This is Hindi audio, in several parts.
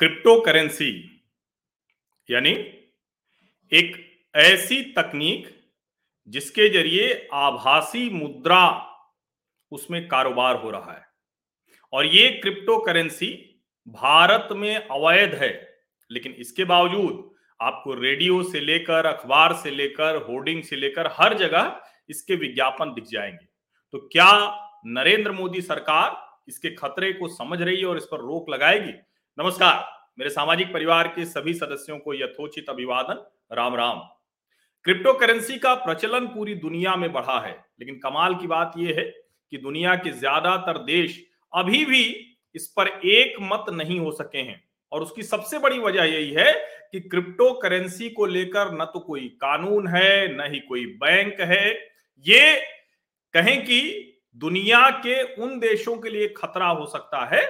क्रिप्टो करेंसी यानी एक ऐसी तकनीक जिसके ज़रिए आभासी मुद्रा उसमें कारोबार हो रहा है। और ये क्रिप्टो करेंसी भारत में अवैध है, लेकिन इसके बावजूद आपको रेडियो से लेकर, अखबार से लेकर, होर्डिंग से लेकर हर जगह इसके विज्ञापन दिख जाएँगे। तो क्या नरेंद्र मोदी सरकार इसके खतरे को समझ रही है और इस पर रोक लगाएगी? नमस्कार। मेरे सामाजिक परिवार के सभी सदस्यों को यथोचित अभिवादन। राम राम। क्रिप्टो करेंसी का प्रचलन पूरी दुनिया में बढ़ा है, लेकिन कमाल की बात यह है कि दुनिया के ज़्यादातर देश अभी भी इस पर एक मत नहीं हो सके हैं। और उसकी सबसे बड़ी वजह यही है कि क्रिप्टो करेंसी को लेकर न तो कोई कानून है, न ही कोई बैंक है। ये कहें कि दुनिया के उन देशों के लिए खतरा हो सकता है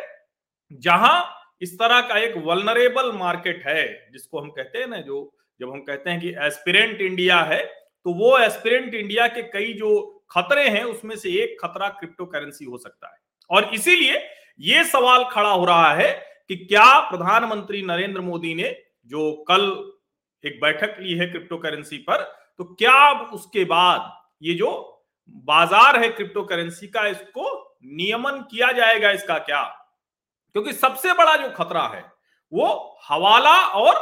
जहाँ इस तरह का एक वलनरेबल मार्केट है, जिसको हम कहते हैं ना जो, जब हम कहते हैं कि एस्पिरेंट इंडिया है तो वो एस्पिरेंट इंडिया के कई जो खतरे हैं, उसमें से एक खतरा क्रिप्टो करेंसी हो सकता है। और इसीलिए ये सवाल खड़ा हो रहा है कि क्या प्रधानमंत्री नरेंद्र मोदी ने जो कल एक बैठक ली है क्रिप्टो करेंसी पर तो क्या उसके बाद ये जो बाज़ार है क्रिप्टो करेंसी का, इसको नियमन किया जाएगा, इसका क्या? क्योंकि सबसे बड़ा जो खतरा है, वो हवाला और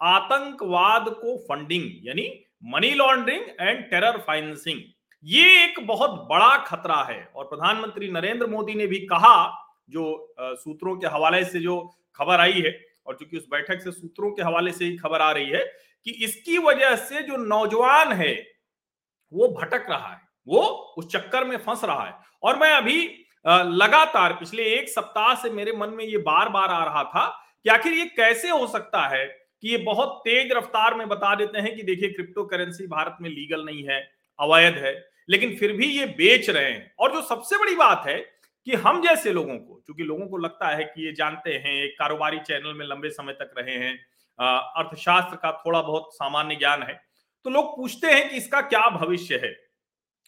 आतंकवाद को फंडिंग यानी money laundering and terror financing ये एक बहुत बड़ा खतरा है। और प्रधानमंत्री नरेंद्र मोदी ने भी कहा, जो सूत्रों के हवाले से जो खबर आई है, और चूँकि उस बैठक से सूत्रों के हवाले से ही खबर आ रही है, कि इसकी वजह से जो नौजवान है, वो भटक रहा है, वो उस चक्कर में फंस रहा है। और मैं अभी लगातार पिछले एक सप्ताह से मेरे मन में ये बार बार आ रहा था कि आखिर ये कैसे हो सकता है कि ये बहुत तेज रफ्तार में बता देते हैं कि देखिए क्रिप्टो करेंसी भारत में लीगल नहीं है, अवैध है, लेकिन फिर भी ये बेच रहे हैं। और जो सबसे बड़ी बात है कि हम जैसे लोगों को क्योंकि लोगों को लगता है कि ये जानते हैं, एक कारोबारी चैनल में लंबे समय तक रहे हैं अर्थशास्त्र का थोड़ा बहुत सामान्य ज्ञान है तो लोग पूछते हैं कि इसका क्या भविष्य है।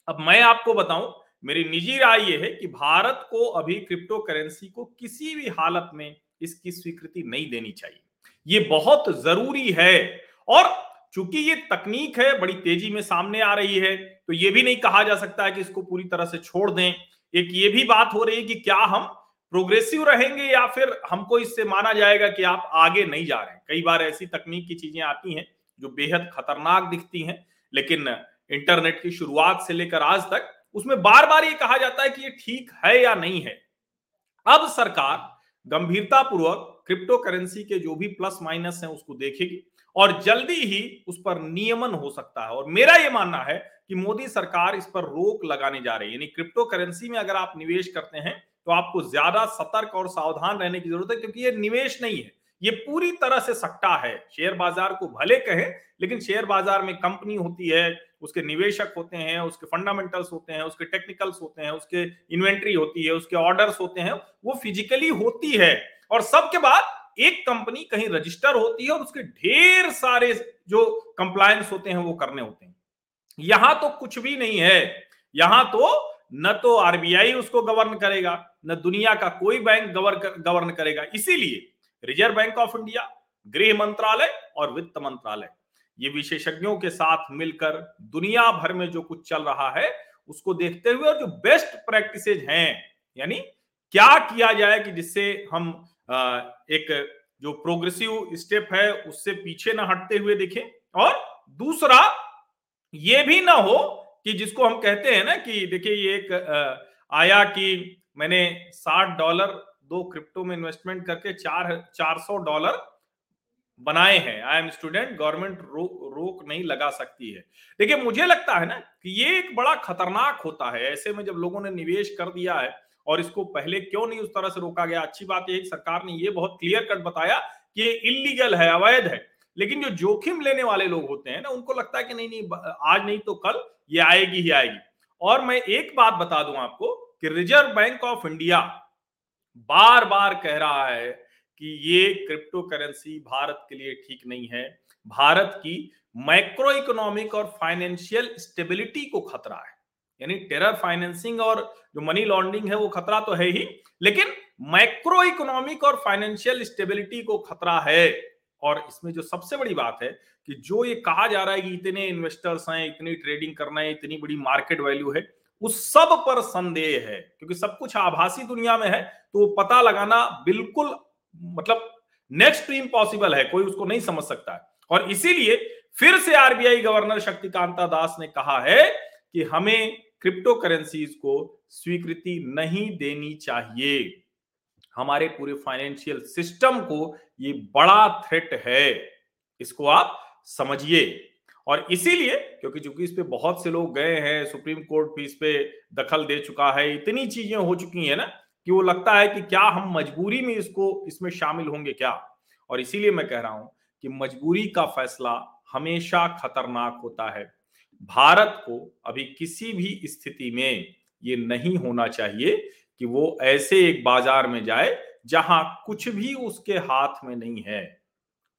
अब मैं आपको बताऊँ मेरी निजी राय यह है कि भारत को अभी क्रिप्टो करेंसी को किसी भी हालत में इसकी स्वीकृति नहीं देनी चाहिए। ये बहुत ज़रूरी है और चूँकि ये तकनीक है, बड़ी तेज़ी में सामने आ रही है तो ये भी नहीं कहा जा सकता है कि इसको पूरी तरह से छोड़ दें। एक ये भी बात हो रही है कि क्या हम प्रोग्रेसिव रहेंगे या फिर हमको इससे माना जाएगा कि आप आगे नहीं जा रहे हैं। कई बार ऐसी तकनीक की चीज़ें आती हैं जो बेहद खतरनाक दिखती हैं, लेकिन इंटरनेट की शुरुआत से लेकर आज तक उसमें बार बार ये कहा जाता है कि ये ठीक है या नहीं है। अब सरकार गंभीरता पूर्वक क्रिप्टो करेंसी के जो भी प्लस माइनस हैं उसको देखेगी और जल्दी ही उस पर नियमन हो सकता है। और मेरा यह मानना है कि मोदी सरकार इस पर रोक लगाने जा रही है। यानी क्रिप्टो करेंसी में अगर आप निवेश करते हैं तो आपको ज़्यादा सतर्क और सावधान रहने की ज़रूरत है क्योंकि ये निवेश नहीं है। ये पूरी तरह से सट्टा है। शेयर बाज़ार को भले कहें, लेकिन शेयर बाज़ार में कंपनी होती है, उसके निवेशक होते हैं, उसके फंडामेंटल्स होते हैं, उसके टेक्निकल्स होते हैं, उसके इन्वेंट्री होती है, उसके ऑर्डर्स होते हैं, वो फिजिकली होती है। और सबके बाद एक कंपनी कहीं रजिस्टर होती है और उसके ढेर सारे जो कंप्लायंस होते हैं, वो करने होते हैं। यहाँ तो कुछ भी नहीं है। यहाँ तो न तो आरबीआई उसको गवर्न करेगा, न दुनिया का कोई बैंक गवर्न गवर्न करेगा। इसीलिए रिज़र्व बैंक ऑफ़ इंडिया गृह मंत्रालय और वित्त मंत्रालय ये विशेषज्ञों के साथ मिलकर दुनिया भर में जो कुछ चल रहा है, उसको देखते हुए और जो बेस्ट प्रैक्टिसेज हैं, यानी क्या किया जाए कि जिससे हम एक जो प्रोग्रेसिव स्टेप है, उससे पीछे ना हटते हुए देखें। और दूसरा, ये भी ना हो कि जिसको हम कहते हैं ना कि देखिए ये एक आया कि मैंने साठ डॉलर दो क्रिप्टो में इन्वेस्टमेंट करके चार चार सौ डॉलर बनाए हैं। आई एम स्टूडेंट गवर्नमेंट रोक नहीं लगा सकती है। देखिए, मुझे लगता है ना कि ये एक बड़ा खतरनाक होता है। ऐसे में जब लोगों ने निवेश कर दिया है और इसको पहले क्यों नहीं उस तरह से रोका गया? अच्छी बात है सरकार ने ये बहुत क्लियर कट बताया कि ये इलीगल है, अवैध है। लेकिन जो जोखिम लेने वाले लोग होते हैं ना, उनको लगता है कि नहीं नहीं आज नहीं तो कल ये आएगी ही आएगी। और मैं एक बात बता दूँ आपको कि रिज़र्व बैंक ऑफ़ इंडिया बार बार कह रहा है कि ये क्रिप्टो करेंसी भारत के लिए ठीक नहीं है। भारत की माइक्रो इकोनॉमिक और फाइनेंशियल स्टेबिलिटी को खतरा है। यानी टेरर फाइनेंसिंग और जो मनी लॉन्ड्रिंग है वो खतरा तो है ही, लेकिन माइक्रो इकोनॉमिक और फाइनेंशियल स्टेबिलिटी को खतरा है। और इसमें जो सबसे बड़ी बात है कि जो ये कहा जा रहा है कि इतने इन्वेस्टर्स हैं, इतनी ट्रेडिंग करना है, इतनी बड़ी मार्केट वैल्यू है उस सब पर संदेह है, क्योंकि सब कुछ आभासी दुनिया में है तो पता लगाना बिल्कुल मतलब नेक्स्ट इम्पॉसिबल है, कोई उसको नहीं समझ सकता है। और इसीलिए फिर से आरबीआई गवर्नर शक्तिकांता दास ने कहा है कि हमें क्रिप्टो करेंसीज को स्वीकृति नहीं देनी चाहिए। हमारे पूरे फाइनेंशियल सिस्टम को ये बड़ा थ्रेट है। इसको आप समझिए। और इसीलिए क्योंकि चूँकि इस पे बहुत से लोग गए हैं, सुप्रीम कोर्ट भी इस पे दखल दे चुका है, इतनी चीज़ें हो चुकी हैं ना कि वो लगता है कि क्या हम मजबूरी में इसको, इसमें शामिल होंगे क्या? और इसीलिए मैं कह रहा हूँ कि मजबूरी का फैसला हमेशा खतरनाक होता है। भारत को अभी किसी भी स्थिति में ये नहीं होना चाहिए कि वो ऐसे एक बाज़ार में जाए जहाँ कुछ भी उसके हाथ में नहीं है,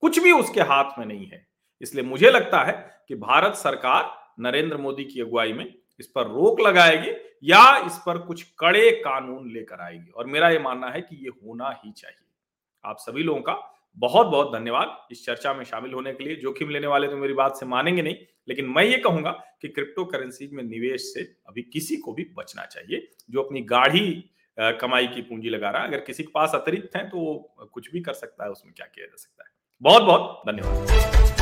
कुछ भी उसके हाथ में नहीं है। इसलिए मुझे लगता है कि भारत सरकार नरेंद्र मोदी की अगुवाई में इस पर रोक लगाएगी या इस पर कुछ कड़े कानून लेकर आएगी। और मेरा यह मानना है कि ये होना ही चाहिए। आप सभी लोगों का बहुत बहुत धन्यवाद इस चर्चा में शामिल होने के लिए। जोखिम लेने वाले तो मेरी बात से मानेंगे नहीं, लेकिन मैं ये कहूँगा कि क्रिप्टो करेंसी में निवेश से अभी किसी को भी बचना चाहिए। जो अपनी गाढ़ी कमाई की पूंजी लगा रहा है, अगर किसी के पास अतिरिक्त है तो वो कुछ भी कर सकता है, उसमें क्या किया जा सकता है। बहुत बहुत धन्यवाद।